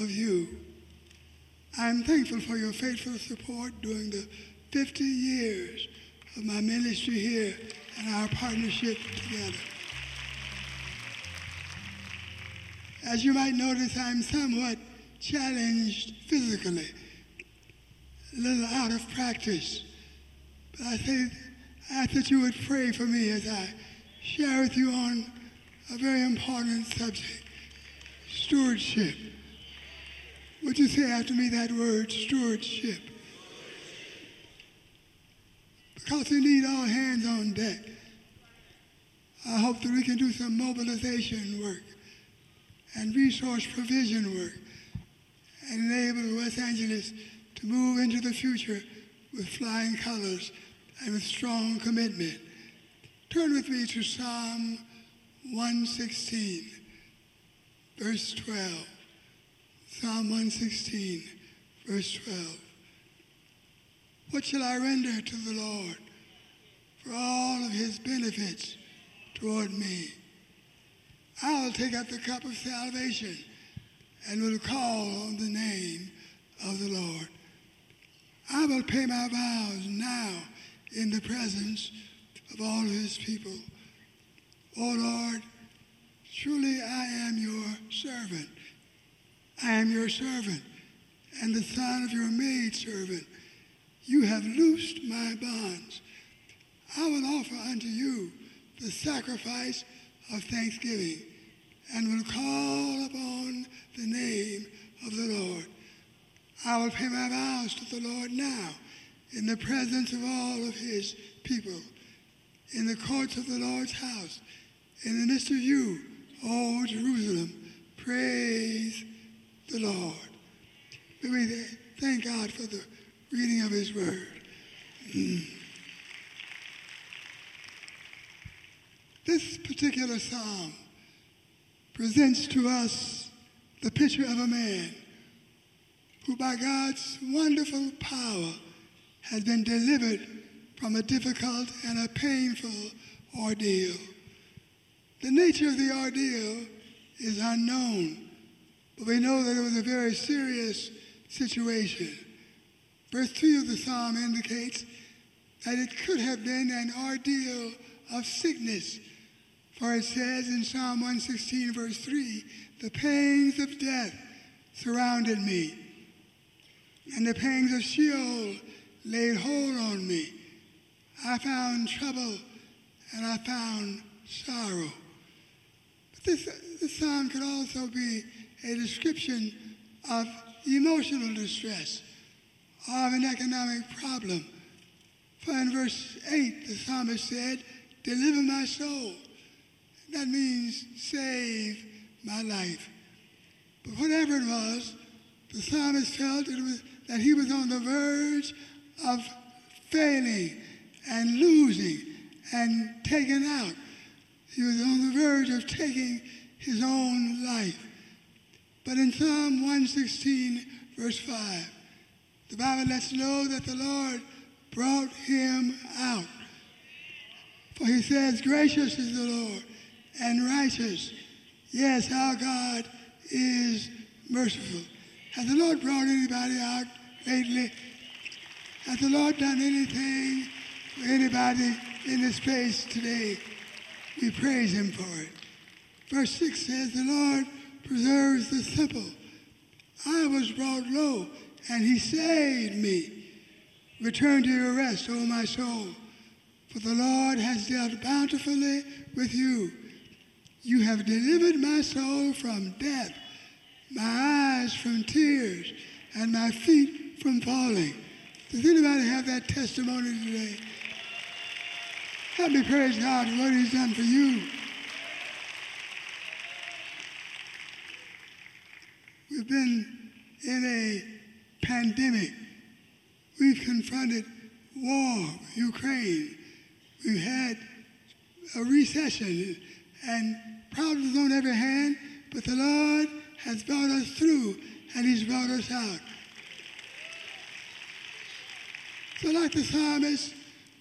of you. I'm thankful for your faithful support during the 50 years of my ministry here and our partnership together. As you might notice, I'm somewhat challenged physically, a little out of practice. But I say, I ask that you would pray for me as I share with you on a very important subject stewardship. Would you say after me that word, stewardship? Because we need all hands on deck. I hope that we can do some mobilization work and resource provision work and enable West Angeles to move into the future with flying colors and with strong commitment. Turn with me to Psalm 116, verse 12. Psalm 116, verse 12. What shall I render to the Lord for all of his benefits toward me? I will take up the cup of salvation and will call on the name of the Lord. I will pay my vows now in the presence of all his people. O Lord, truly I am your servant. I am your servant and the son of your maidservant. You have loosed my bonds. I will offer unto you the sacrifice of thanksgiving and will call upon the name of the Lord. I will pay my vows to the Lord now in the presence of all of his people, in the courts of the Lord's house, in the midst of you, O Jerusalem. Praise the Lord. Let me thank God for the reading of his word. Mm. This particular psalm presents to us the picture of a man who, by God's wonderful power, has been delivered from a difficult and a painful ordeal. The nature of the ordeal is unknown, but we know that it was a very serious situation. Verse 3 of the psalm indicates that it could have been an ordeal of sickness. For it says in Psalm 116, verse 3, the pangs of death surrounded me, and the pangs of Sheol laid hold on me. I found trouble and I found sorrow. But this, this psalm could also be a description of emotional distress, of an economic problem. For in verse 8, the psalmist said, Deliver my soul. That means save my life. But whatever it was, the psalmist felt it was, that he was on the verge of failing and losing and taken out. He was on the verge of taking his own life. But in Psalm 116, verse 5, the Bible lets know that the Lord brought him out. For he says, Gracious is the Lord and righteous. Yes, our God is merciful. Has the Lord brought anybody out lately? Has the Lord done anything for anybody in this place today? We praise him for it. Verse 6 says, The Lord preserves the simple. I was brought low, and he saved me. Return to your rest, O my soul, for the Lord has dealt bountifully with you. You have delivered my soul from death, my eyes from tears, and my feet from falling. Does anybody have that testimony today? Let me praise God for what He's done for you. We've been in a pandemic. We've confronted war, Ukraine. We've had a recession and problems on every hand, but the Lord has brought us through and He's brought us out. So, like the psalmist,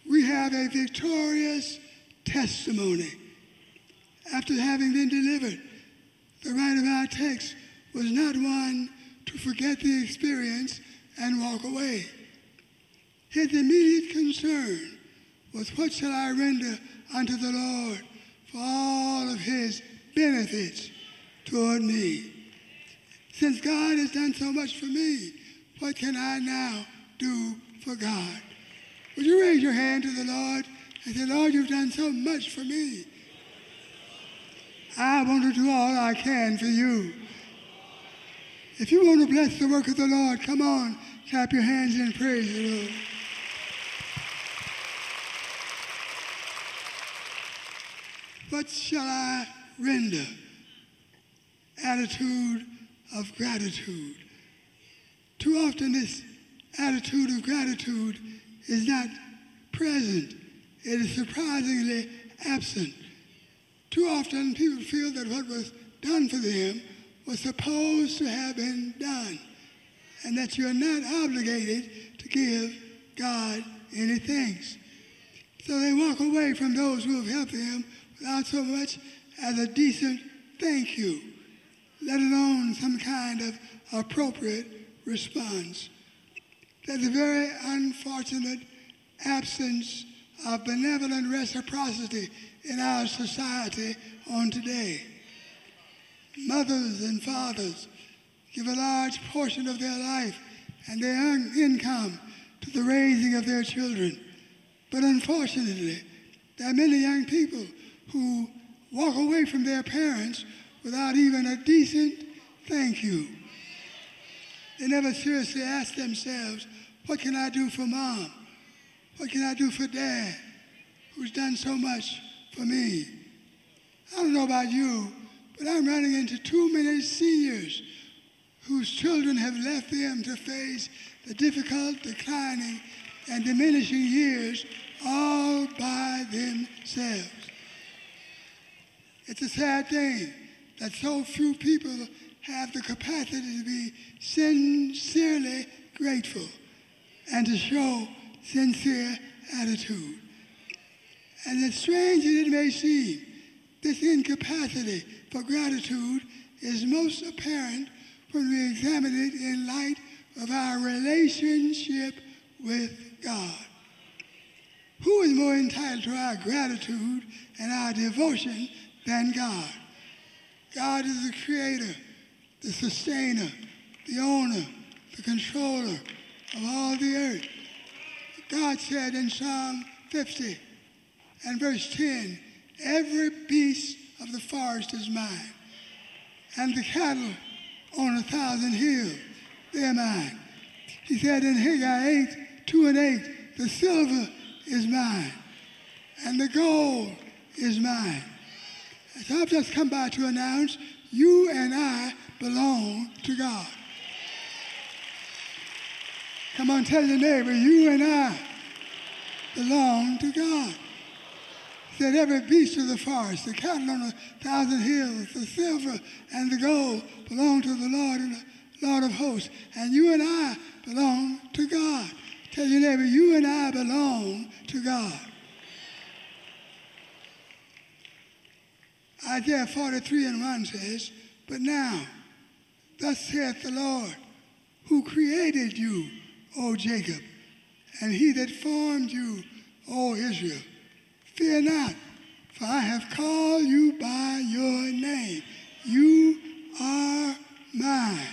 we have a victorious testimony. After having been delivered, the writer of our text was not one to forget the experience and walk away. His immediate concern was what shall I render unto the Lord for all of his benefits toward me. Since God has done so much for me, what can I now do for God? Would you raise your hand to the Lord and say, Lord, you've done so much for me. I want to do all I can for you. If you want to bless the work of the Lord, come on, clap your hands and praise the Lord. What shall I render? Attitude of gratitude. Too often, this attitude of gratitude is not present, it is surprisingly absent. Too often, people feel that what was done for them was supposed to have been done, and that you're not obligated to give God any thanks. So they walk away from those who have helped them without so much as a decent thank you, let alone some kind of appropriate response. There's a very unfortunate absence of benevolent reciprocity in our society on today. Mothers and fathers give a large portion of their life and their income to the raising of their children. But unfortunately, there are many young people who walk away from their parents without even a decent thank you. They never seriously ask themselves, what can I do for mom? What can I do for dad, who's done so much for me? I don't know about you, but I'm running into too many seniors whose children have left them to face the difficult, declining, and diminishing years all by themselves. It's a sad thing that so few people have the capacity to be sincerely grateful and to show sincere attitude. And as strange as it may seem, this incapacity for gratitude is most apparent when we examine it in light of our relationship with God. Who is more entitled to our gratitude and our devotion than God. God is the creator, the sustainer, the owner, the controller of all the earth. God said in Psalm 50 and verse 10, every beast of the forest is mine, and the cattle on a thousand hills, they're mine. He said in Haggai 8, 2 and 8, the silver is mine, and the gold is mine so I've just come by to announce you and I belong to God. Come on, tell your neighbor, you and I belong to God. Said, every beast of the forest, the cattle on a thousand hills, the silver and the gold belong to the Lord and the Lord of hosts. And you and I belong to God. Tell your neighbor, you and I belong to God. Isaiah 43 and 1 says, But now, thus saith the Lord, who created you, O Jacob, and he that formed you, O Israel. Fear not, for I have called you by your name. You are mine.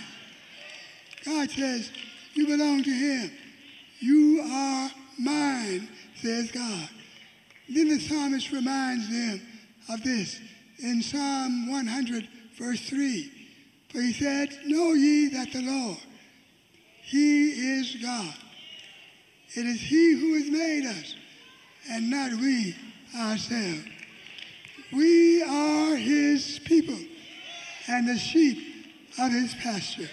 God says, You belong to him. You are mine, says God. Then the psalmist reminds them of this in Psalm 100, verse 3. For he said, Know ye that the Lord, he is God. It is he who has made us, and not we ourselves. We are his people and the sheep of his pasture.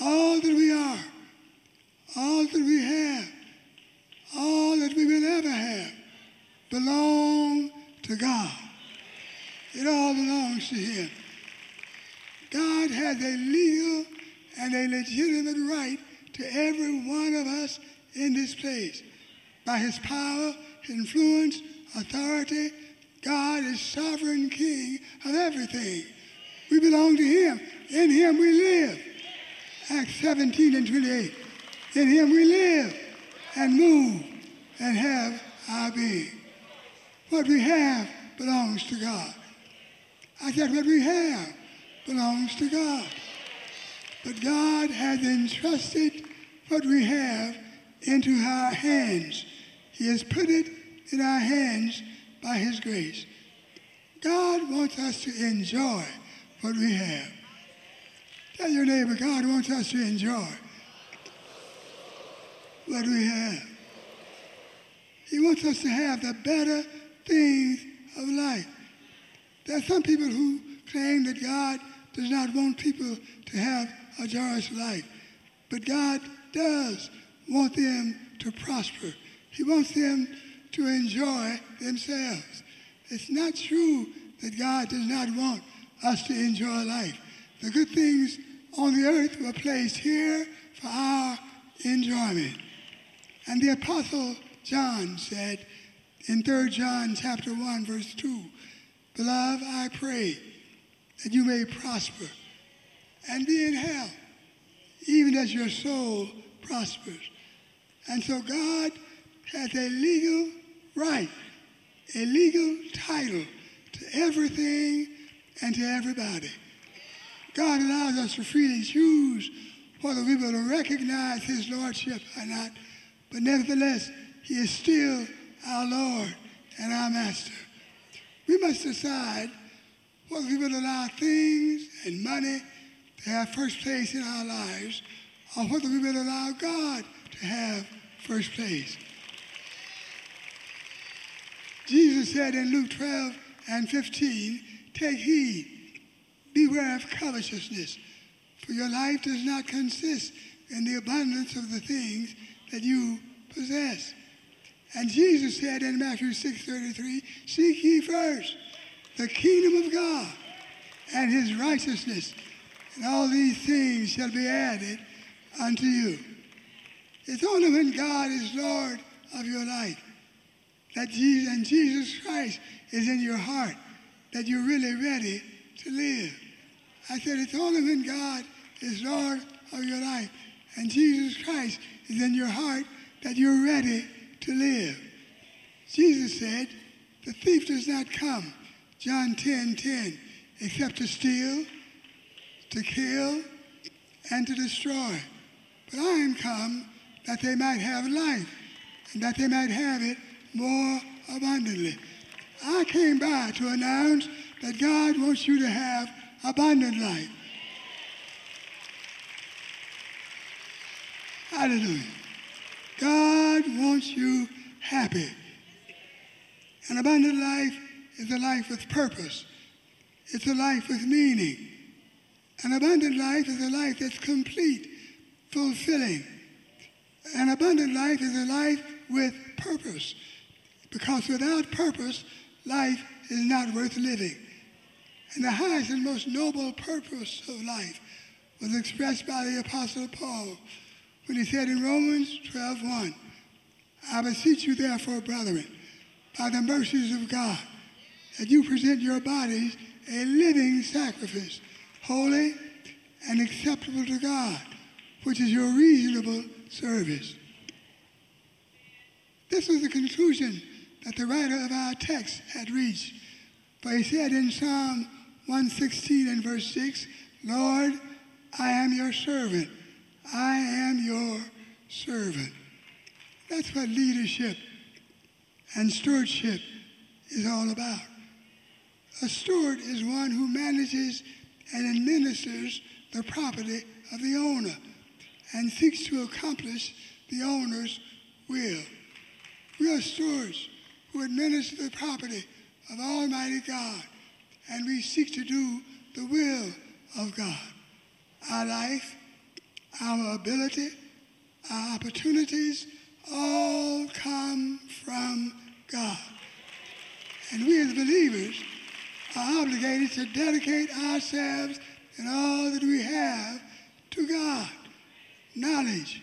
All that we are, all that we have, all that we will ever have belong to God. It all belongs to him. God has a legal and a legitimate right to every one of us in this place. By his power, influence, authority, God is sovereign king of everything. We belong to him. In him we live. Acts 17 and 28. In him we live and move and have our being. What we have belongs to God. I said, what we have belongs to God. But God has entrusted what we have into our hands. He has put it in our hands by His grace. God wants us to enjoy what we have. Tell your neighbor, God wants us to enjoy what we have. He wants us to have the better things of life. There are some people who claim that God does not want people to have a joyous life, but God does want them to prosper. He wants them to enjoy themselves. It's not true that God does not want us to enjoy life. The good things on the earth were placed here for our enjoyment. And the apostle John said in 3 John chapter 1 verse 2, Beloved, I pray that you may prosper and be in health, even as your soul prospers. And so God has a legal right, a legal title to everything and to everybody. God allows us to freely choose whether we will recognize his lordship or not, but nevertheless, he is still our Lord and our Master. We must decide whether we will allow things and money to have first place in our lives or whether we will allow God to have first place. Jesus said in Luke 12 and 15, Take heed, beware of covetousness, for your life does not consist in the abundance of the things that you possess. And Jesus said in Matthew 6:33, Seek ye first the kingdom of God and his righteousness, and all these things shall be added unto you. It's only when God is Lord of your life that Jesus and Jesus Christ is in your heart that you're really ready to live. I said it's only when God is Lord of your life and Jesus Christ is in your heart that you're ready to live. Jesus said, the thief does not come, John 10, 10, except to steal, to kill, and to destroy. But I am come that they might have life, and that they might have it more abundantly. I came by to announce that God wants you to have abundant life. Hallelujah. God wants you happy. An abundant life is a life with purpose. It's a life with meaning. An abundant life is a life that's complete, fulfilling. An abundant life is a life with purpose. Because without purpose, life is not worth living. And the highest and most noble purpose of life was expressed by the Apostle Paul when he said in Romans 12:1, I beseech you therefore, brethren, by the mercies of God, that you present your bodies a living sacrifice, holy and acceptable to God, which is your reasonable service. This was the conclusion that the writer of our text had reached. For he said in Psalm 116 and verse 6, Lord, I am your servant. I am your servant. That's what leadership and stewardship is all about. A steward is one who manages and administers the property of the owner and seeks to accomplish the owner's will. We are stewards who administer the property of Almighty God, and we seek to do the will of God. Our life, our ability, our opportunities all come from God. And we as believers are obligated to dedicate ourselves and all that we have to God. Knowledge,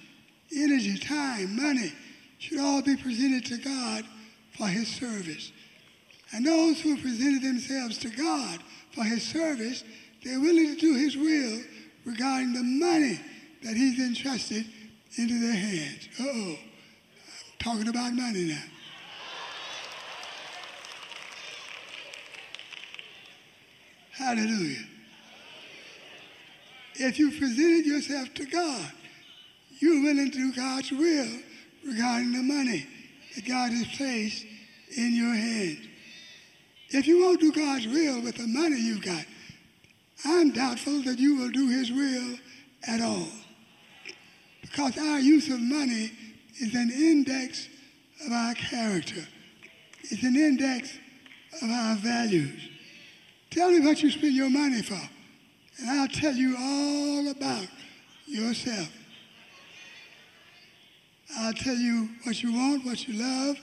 energy, time, money should all be presented to God for his service. And those who presented themselves to God for his service, they're willing to do his will regarding the money that He's entrusted into their hands. Oh. I'm talking about money now. Hallelujah. If you presented yourself to God, you're willing to do God's will regarding the money that God has placed in your hands. If you won't do God's will with the money you've got, I'm doubtful that you will do His will at all. Because our use of money is an index of our character, it's an index of our values. Tell me what you spend your money for, and I'll tell you all about yourself. I'll tell you what you want, what you love.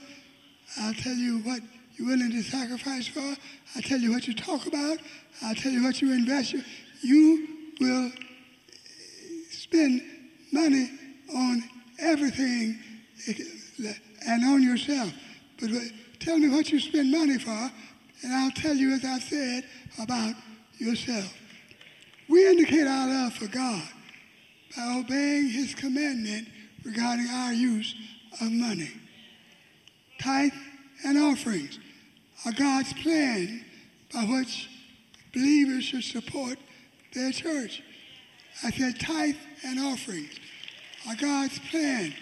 I'll tell you what you're willing to sacrifice for. I'll tell you what you talk about. I'll tell you what you invest. You, you will spend money on everything and on yourself. But tell me what you spend money for, and I'll tell you, as I said, about yourself. We indicate our love for God by obeying His commandment regarding our use of money. Tithe and offerings are God's plan by which believers should support their church. I said tithe and offerings are God's plan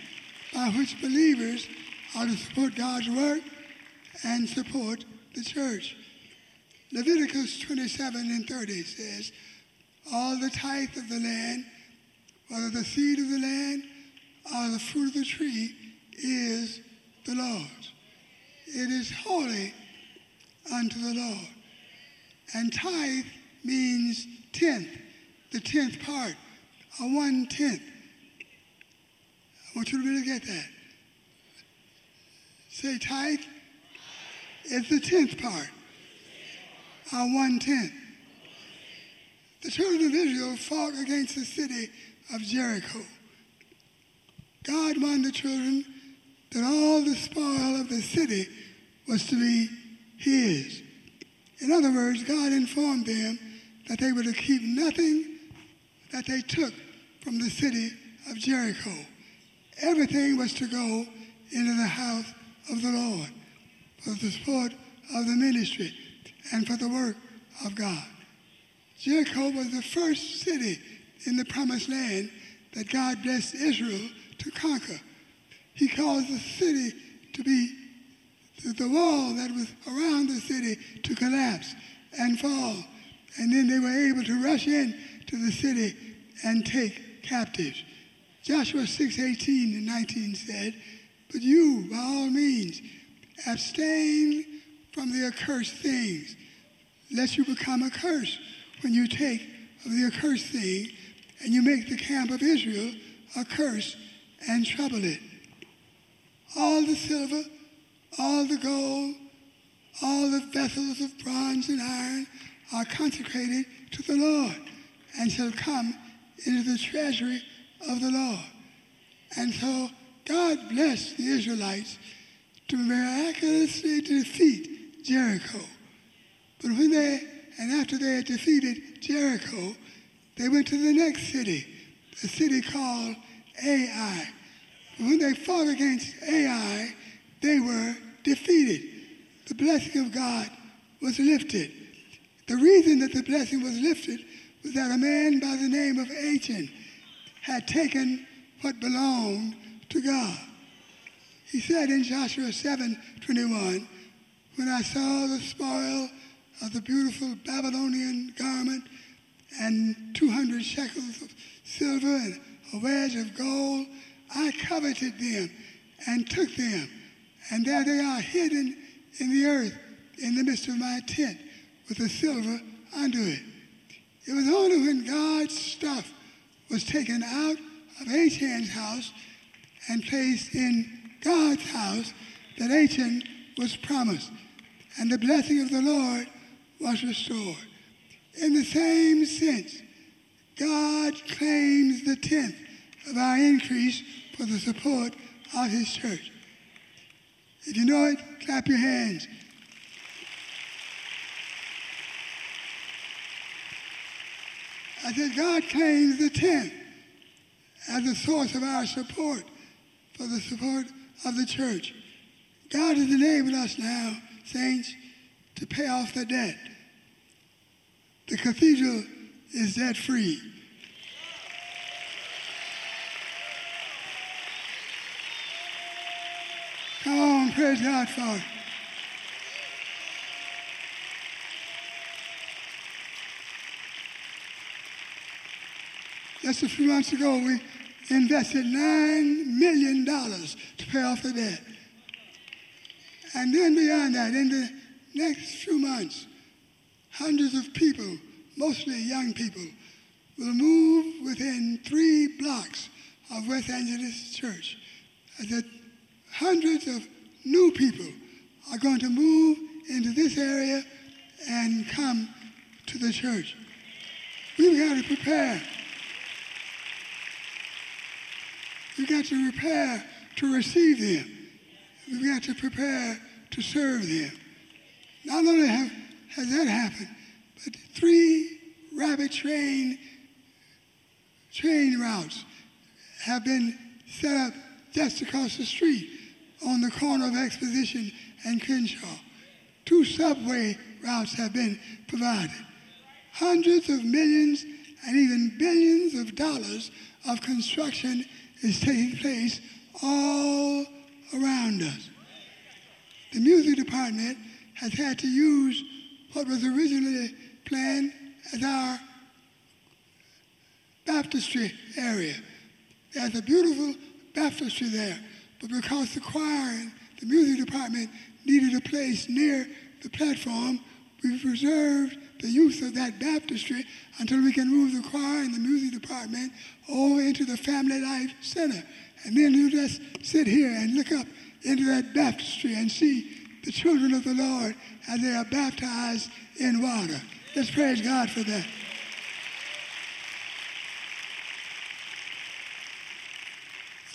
by which believers are to support God's work and support the church. Leviticus 27 and 30 says, All the tithe of the land, whether the seed of the land or the fruit of the tree, is the Lord's. It is holy unto the Lord. And tithe means tenth, the tenth part, a one tenth. I want you to really get that. Say tithe. It's the tenth part, a one tenth. The children of Israel fought against the city of Jericho. God warned the children that all the spoil of the city was to be his. In other words, God informed them that they were to keep nothing that they took from the city of Jericho. Everything was to go into the house of the Lord for the support of the ministry and for the work of God. Jericho was the first city in the promised land that God blessed Israel to conquer. He caused the city to be the wall that was around the city to collapse and fall. And then they were able to rush in to the city and take captives. Joshua 6, 18 and 19 said, But you, by all means, abstain from the accursed things, lest you become accursed when you take of the accursed thing and you make the camp of Israel accursed and trouble it. All the silver all the gold, all the vessels of bronze and iron are consecrated to the Lord and shall come into the treasury of the Lord. And so God blessed the Israelites to miraculously defeat Jericho. But when they, and after they had defeated Jericho, they went to the next city, the city called Ai. When they fought against Ai, they were defeated. The blessing of God was lifted. The reason that the blessing was lifted was that a man by the name of Achan had taken what belonged to God. He said in Joshua 7 21, When I saw the spoil of the beautiful Babylonian garment and 200 shekels of silver and a wedge of gold, I coveted them and took them and there they are hidden in the earth in the midst of my tent with the silver under it. It was only when God's stuff was taken out of Achan's house and placed in God's house that Achan was promised, and the blessing of the Lord was restored. In the same sense, God claims the tenth of our increase for the support of his church. If you know it, clap your hands. I said, God claims the tenth. as a source of our support for the support of the church. God has enabled us now, saints, to pay off the debt. The cathedral is debt free. Praise God. Just a few months ago, we invested $9 million to pay off the debt. And then beyond that, in the next few months, hundreds of people, mostly young people, will move within three blocks of West Angeles Church. That hundreds of new people are going to move into this area and come to the church. We've got to prepare. We've got to prepare to receive them. We've got to prepare to serve them. Not only have, has that happened, but three rapid train train routes have been set up just across the street on the corner of Exposition and Crenshaw. Two subway routes have been provided. Hundreds of millions and even billions of dollars of construction is taking place all around us. The music department has had to use what was originally planned as our baptistry area. There's a beautiful baptistry there, but because the choir and the music department needed a place near the platform, we've reserved the use of that baptistry until we can move the choir and the music department over into the Family Life Center. And then you just sit here and look up into that baptistry and see the children of the Lord as they are baptized in water. Let's praise God for that.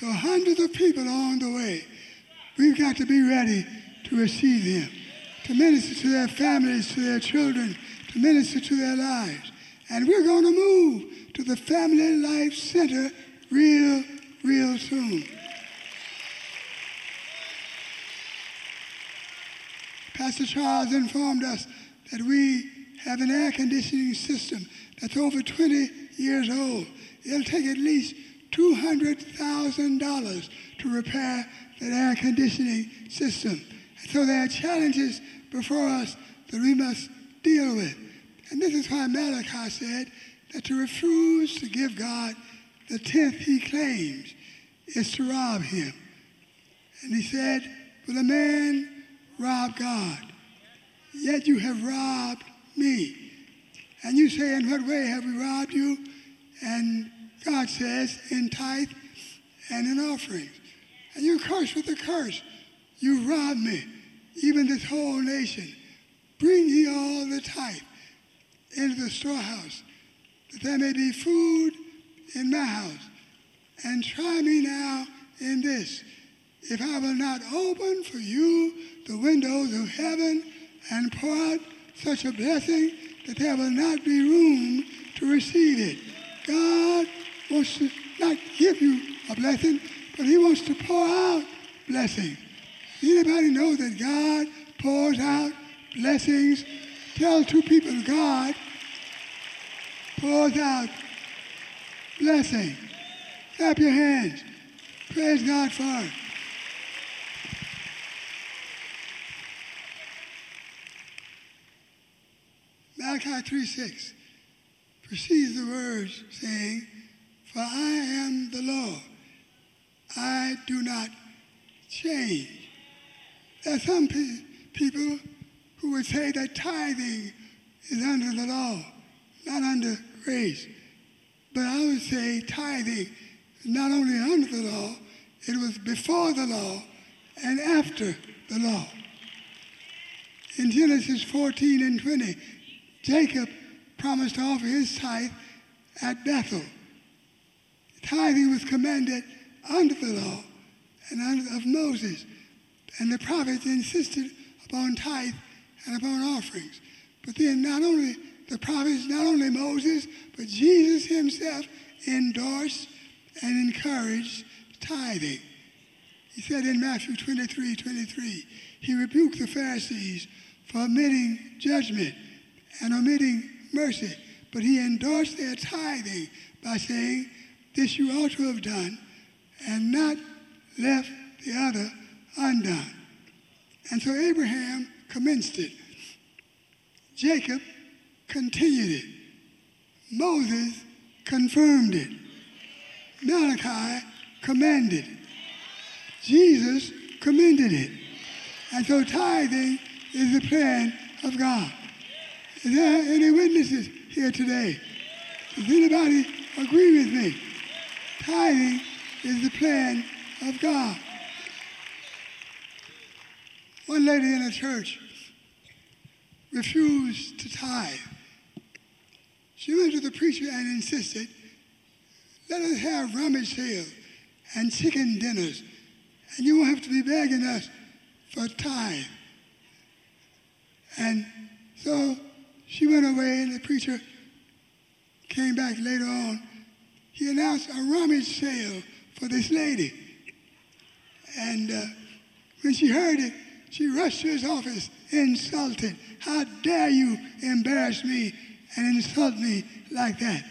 So hundreds of people along the way. We've got to be ready to receive them, to minister to their families, to their children, to minister to their lives. And we're going to move to the Family Life Center real, real soon. Pastor Charles informed us that we have an air conditioning system that's over 20 years old. It'll take at least $200,000 to repair that air conditioning system. And so there are challenges before us that we must deal with. And this is why Malachi said that to refuse to give God the tenth he claims is to rob him. And he said, Will a man rob God? Yet you have robbed me. And you say, In what way have we robbed you? And God says, In tithe and in offerings. And you curse with a curse. You robbed me, even this whole nation. Bring ye all the tithe into the storehouse, that there may be food in my house. And try me now in this, if I will not open for you the windows of heaven and pour out such a blessing that there will not be room to receive it. God wants to not give you a blessing, but he wants to pour out blessing. Anybody know that God pours out blessings? Tell two people God pours out blessing. Clap your hands. Praise God for it. Malachi 3 6 precedes the words saying, For I am the Lord, I do not change. There are some pe- people who would say that tithing is under the law, not under grace. But I would say tithing is not only under the law, it was before the law and after the law. In Genesis 14 and 20, Jacob promised to offer his tithe at Bethel. Tithing was commanded under the law and under of Moses, and the prophets insisted upon tithe and upon offerings. But then not only the prophets, not only Moses, but Jesus himself endorsed and encouraged tithing. He said in Matthew 23 23, he rebuked the Pharisees for omitting judgment and omitting mercy, but he endorsed their tithing by saying, This you ought to have done, and not left the other undone. And so Abraham commenced it. Jacob continued it. Moses confirmed it. Malachi commanded it. Jesus commended it. And so tithing is the plan of God. Is there any witnesses here today? Does anybody agree with me? Tithing is the plan of God. One lady in a church refused to tithe. She went to the preacher and insisted, let us have rummage sales and chicken dinners, and you won't have to be begging us for tithe. And so she went away, and the preacher came back later on. He announced a rummage sale for this lady. And uh, when she heard it, she rushed to his office, insulted. How dare you embarrass me and insult me like that?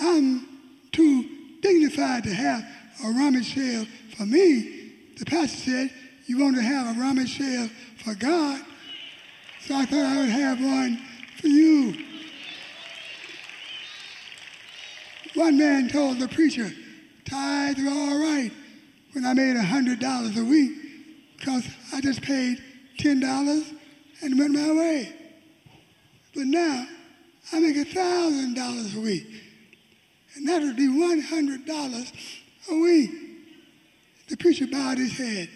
I'm too dignified to have a rummage sale for me. The pastor said, You want to have a rummage sale for God? So I thought I would have one for you. One man told the preacher, tithes were all right when I made $100 a week because I just paid $10 and went my way. But now I make $1,000 a week, and that would be $100 a week. The preacher bowed his head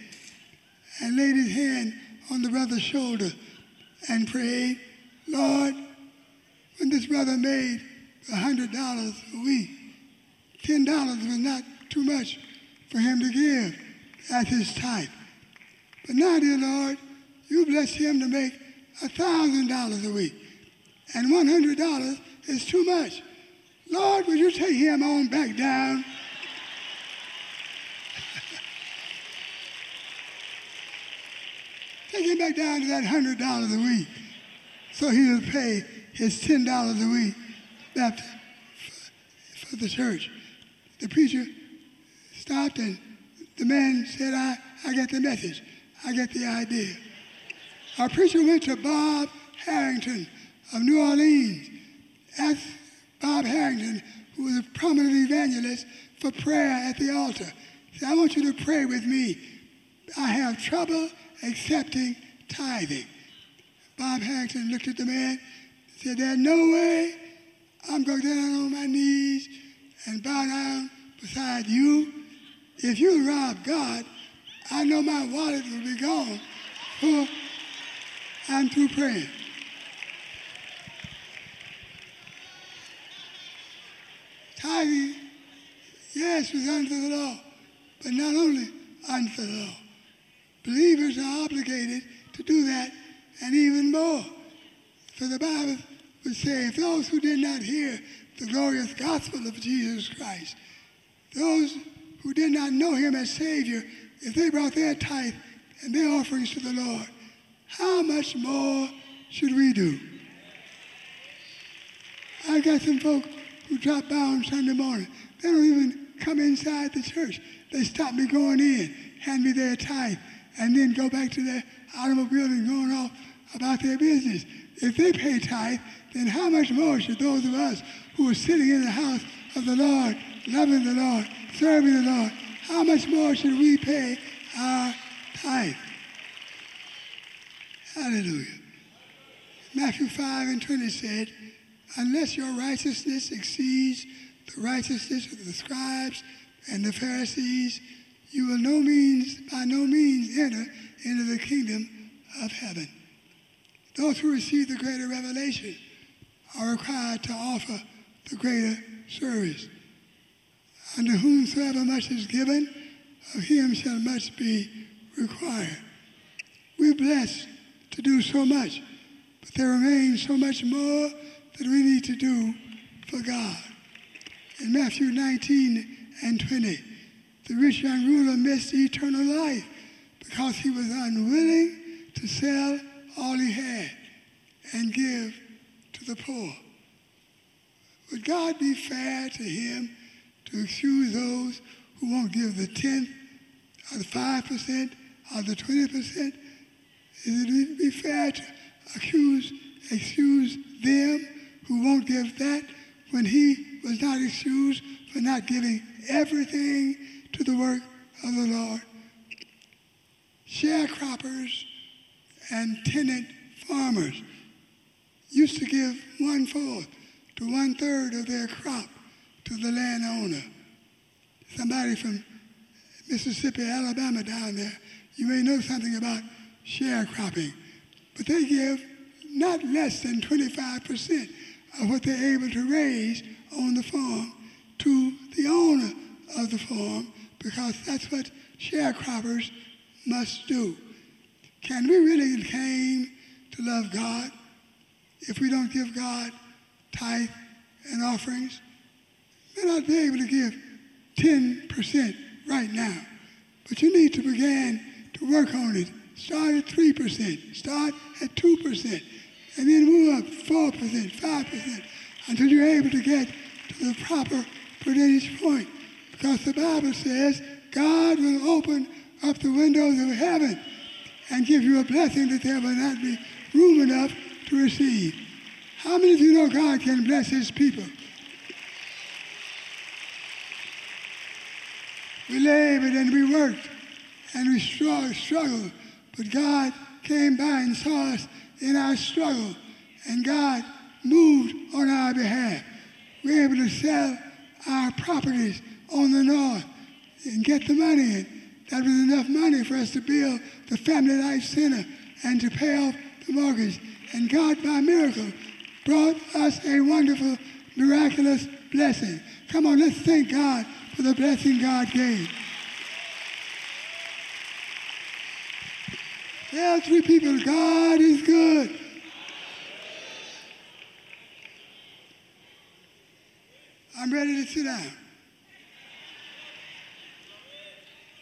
and laid his hand on the brother's shoulder and prayed, Lord, when this brother made $100 a week, $10 was not too much for him to give at his tithe. But now, dear Lord, you bless him to make $1,000 a week. And $100 is too much. Lord, would you take him on back down? take him back down to that $100 a week so he'll pay his $10 a week back for the church. The preacher stopped and the man said, I, I get the message. I get the idea. Our preacher went to Bob Harrington of New Orleans, asked Bob Harrington, who was a prominent evangelist, for prayer at the altar. He said, I want you to pray with me. I have trouble accepting tithing. Bob Harrington looked at the man said, There's no way I'm going down on my knees and bow down beside you. If you rob God, I know my wallet will be gone. For I'm through praying. Tithing, yes, was under the law, but not only under the law. Believers are obligated to do that and even more. For the Bible would say, those who did not hear the glorious gospel of Jesus Christ, those who did not know him as Savior, if they brought their tithe and their offerings to the Lord, how much more should we do? I got some folk who drop by on Sunday morning. They don't even come inside the church. They stop me going in, hand me their tithe, and then go back to their automobile and going off about their business. If they pay tithe, then how much more should those of us who are sitting in the house of the Lord, loving the Lord, serving the Lord, how much more should we pay our tithe? Hallelujah. Matthew 5 and 20 said, Unless your righteousness exceeds the righteousness of the scribes and the Pharisees, you will no means, by no means enter into the kingdom of heaven. Those who receive the greater revelation are required to offer the greater service. Unto whomsoever much is given, of him shall much be required. We're blessed to do so much, but there remains so much more that we need to do for God. In Matthew 19 and 20. The rich young ruler missed eternal life because he was unwilling to sell all he had and give to the poor. Would God be fair to him to excuse those who won't give the tenth or the 5% or the 20%? Is it be fair to accuse, excuse them who won't give that when he was not excused for not giving everything to the work of the Lord? Sharecroppers and tenant farmers used to give one fourth to one third of their crop to the landowner. Somebody from Mississippi, Alabama down there, you may know something about sharecropping, but they give not less than 25% of what they're able to raise on the farm to the owner of the farm because that's what sharecroppers must do. Can we really claim to love God if we don't give God tithe and offerings? May not be able to give 10% right now, but you need to begin to work on it. Start at 3%, start at 2%, and then move up 4%, 5%, until you're able to get to the proper percentage point. Because the Bible says God will open up the windows of heaven and give you a blessing that there will not be room enough to receive. How many of you know God can bless his people? We labored and we worked and we struggled, but God came by and saw us in our struggle, and God moved on our behalf. We were able to sell our properties on the north and get the money in. That was enough money for us to build the Family Life Center and to pay off the mortgage. And God, by miracle, brought us a wonderful, miraculous blessing. Come on, let's thank God for the blessing God gave. Tell three people, God is good. I'm ready to sit down.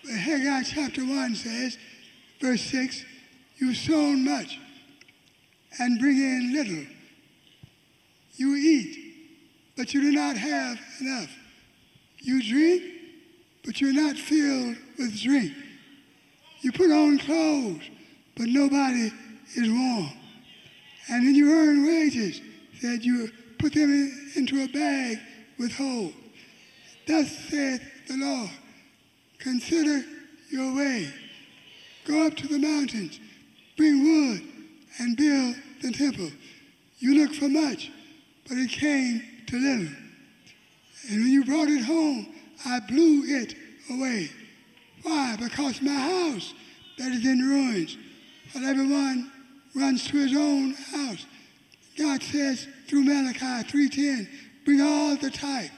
But Haggai chapter 1 says, verse 6, You've sown much and bring in little. You eat, but you do not have enough. You drink, but you're not filled with drink. You put on clothes, but nobody is warm. And then you earn wages that you put them in, into a bag with holes. Thus saith the Lord, consider your way. Go up to the mountains, bring wood, and build the temple. You look for much, but it came to little. And when you brought it home, I blew it away. Why? Because my house that is in ruins but everyone runs to his own house. God says through Malachi 3.10, bring all the tithe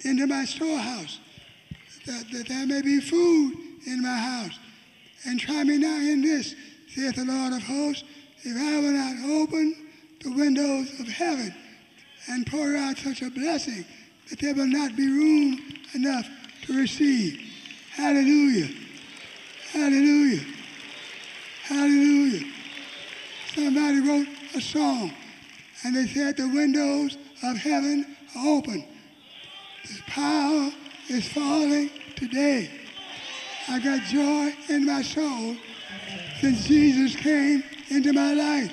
into my storehouse, that, that there may be food in my house. And try me now in this, saith the Lord of hosts, if I will not open the windows of heaven and pour out such a blessing that there will not be room enough to receive. Hallelujah. Hallelujah. Hallelujah. Somebody wrote a song and they said the windows of heaven are open. The power is falling today. I got joy in my soul since Jesus came into my life.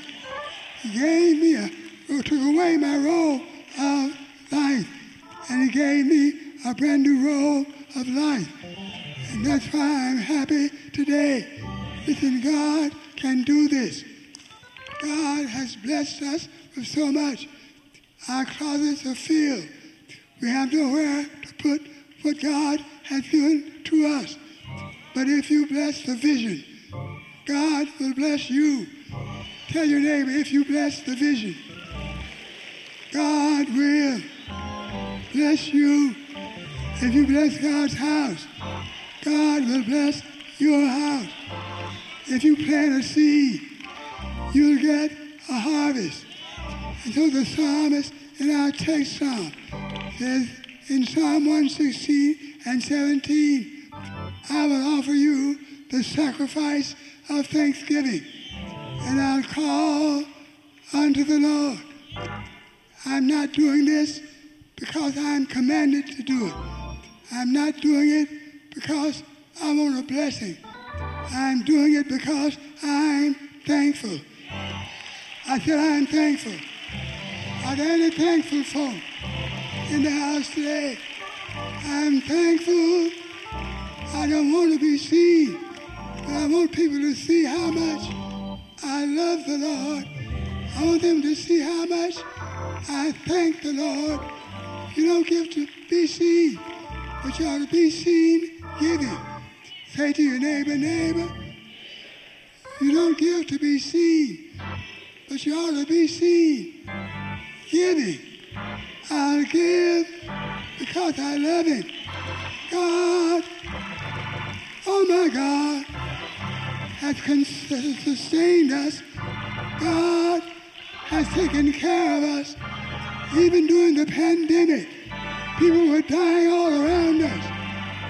He gave me a, took away my robe of life, and he gave me a brand new robe of life. And that's why I'm happy today. Listen, God can do this. God has blessed us with so much. Our closets are filled. We have nowhere to put what God has given to us. But if you bless the vision, God will bless you. Tell your neighbor, if you bless the vision, God will bless you. If you bless God's house, God will bless your house. If you plant a seed, you'll get a harvest. And so the psalmist in our text psalm says, in Psalm 116 and 17. I will offer you the sacrifice of thanksgiving, and I'll call unto the Lord. I'm not doing this because I'm commanded to do it. I'm not doing it because I want a blessing. I'm doing it because I'm thankful. I said I'm thankful. Are there any thankful folk in the house today? I'm thankful. I don't want to be seen, but I want people to see how much I love the Lord. I want them to see how much I thank the Lord. You don't give to be seen, but you ought to be seen giving. Say to your neighbor, neighbor, you don't give to be seen, but you ought to be seen giving. I'll give because I love it. God, oh my God, has sustained us. God has taken care of us. Even during the pandemic, people were dying all around us,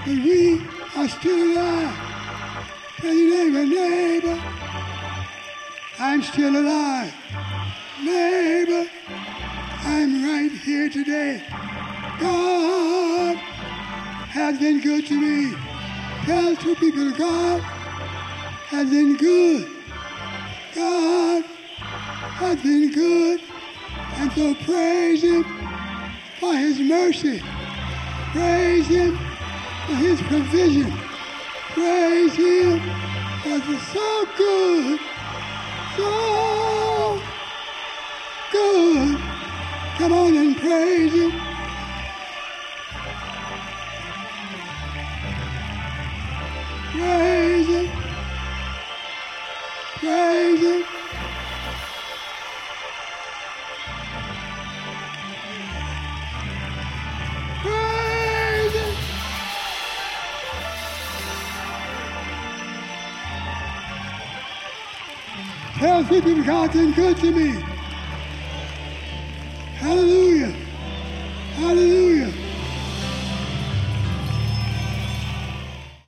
but we are still alive. Tell your neighbor, neighbor, I'm still alive. Neighbor, I'm right here today. God has been good to me. Tell two people, God has been good. God has been good. And so praise Him for His mercy. Praise Him for His provision. Praise Him for it's so good. So good. Come on and praise Him. Tell people God's been good to me. Hallelujah.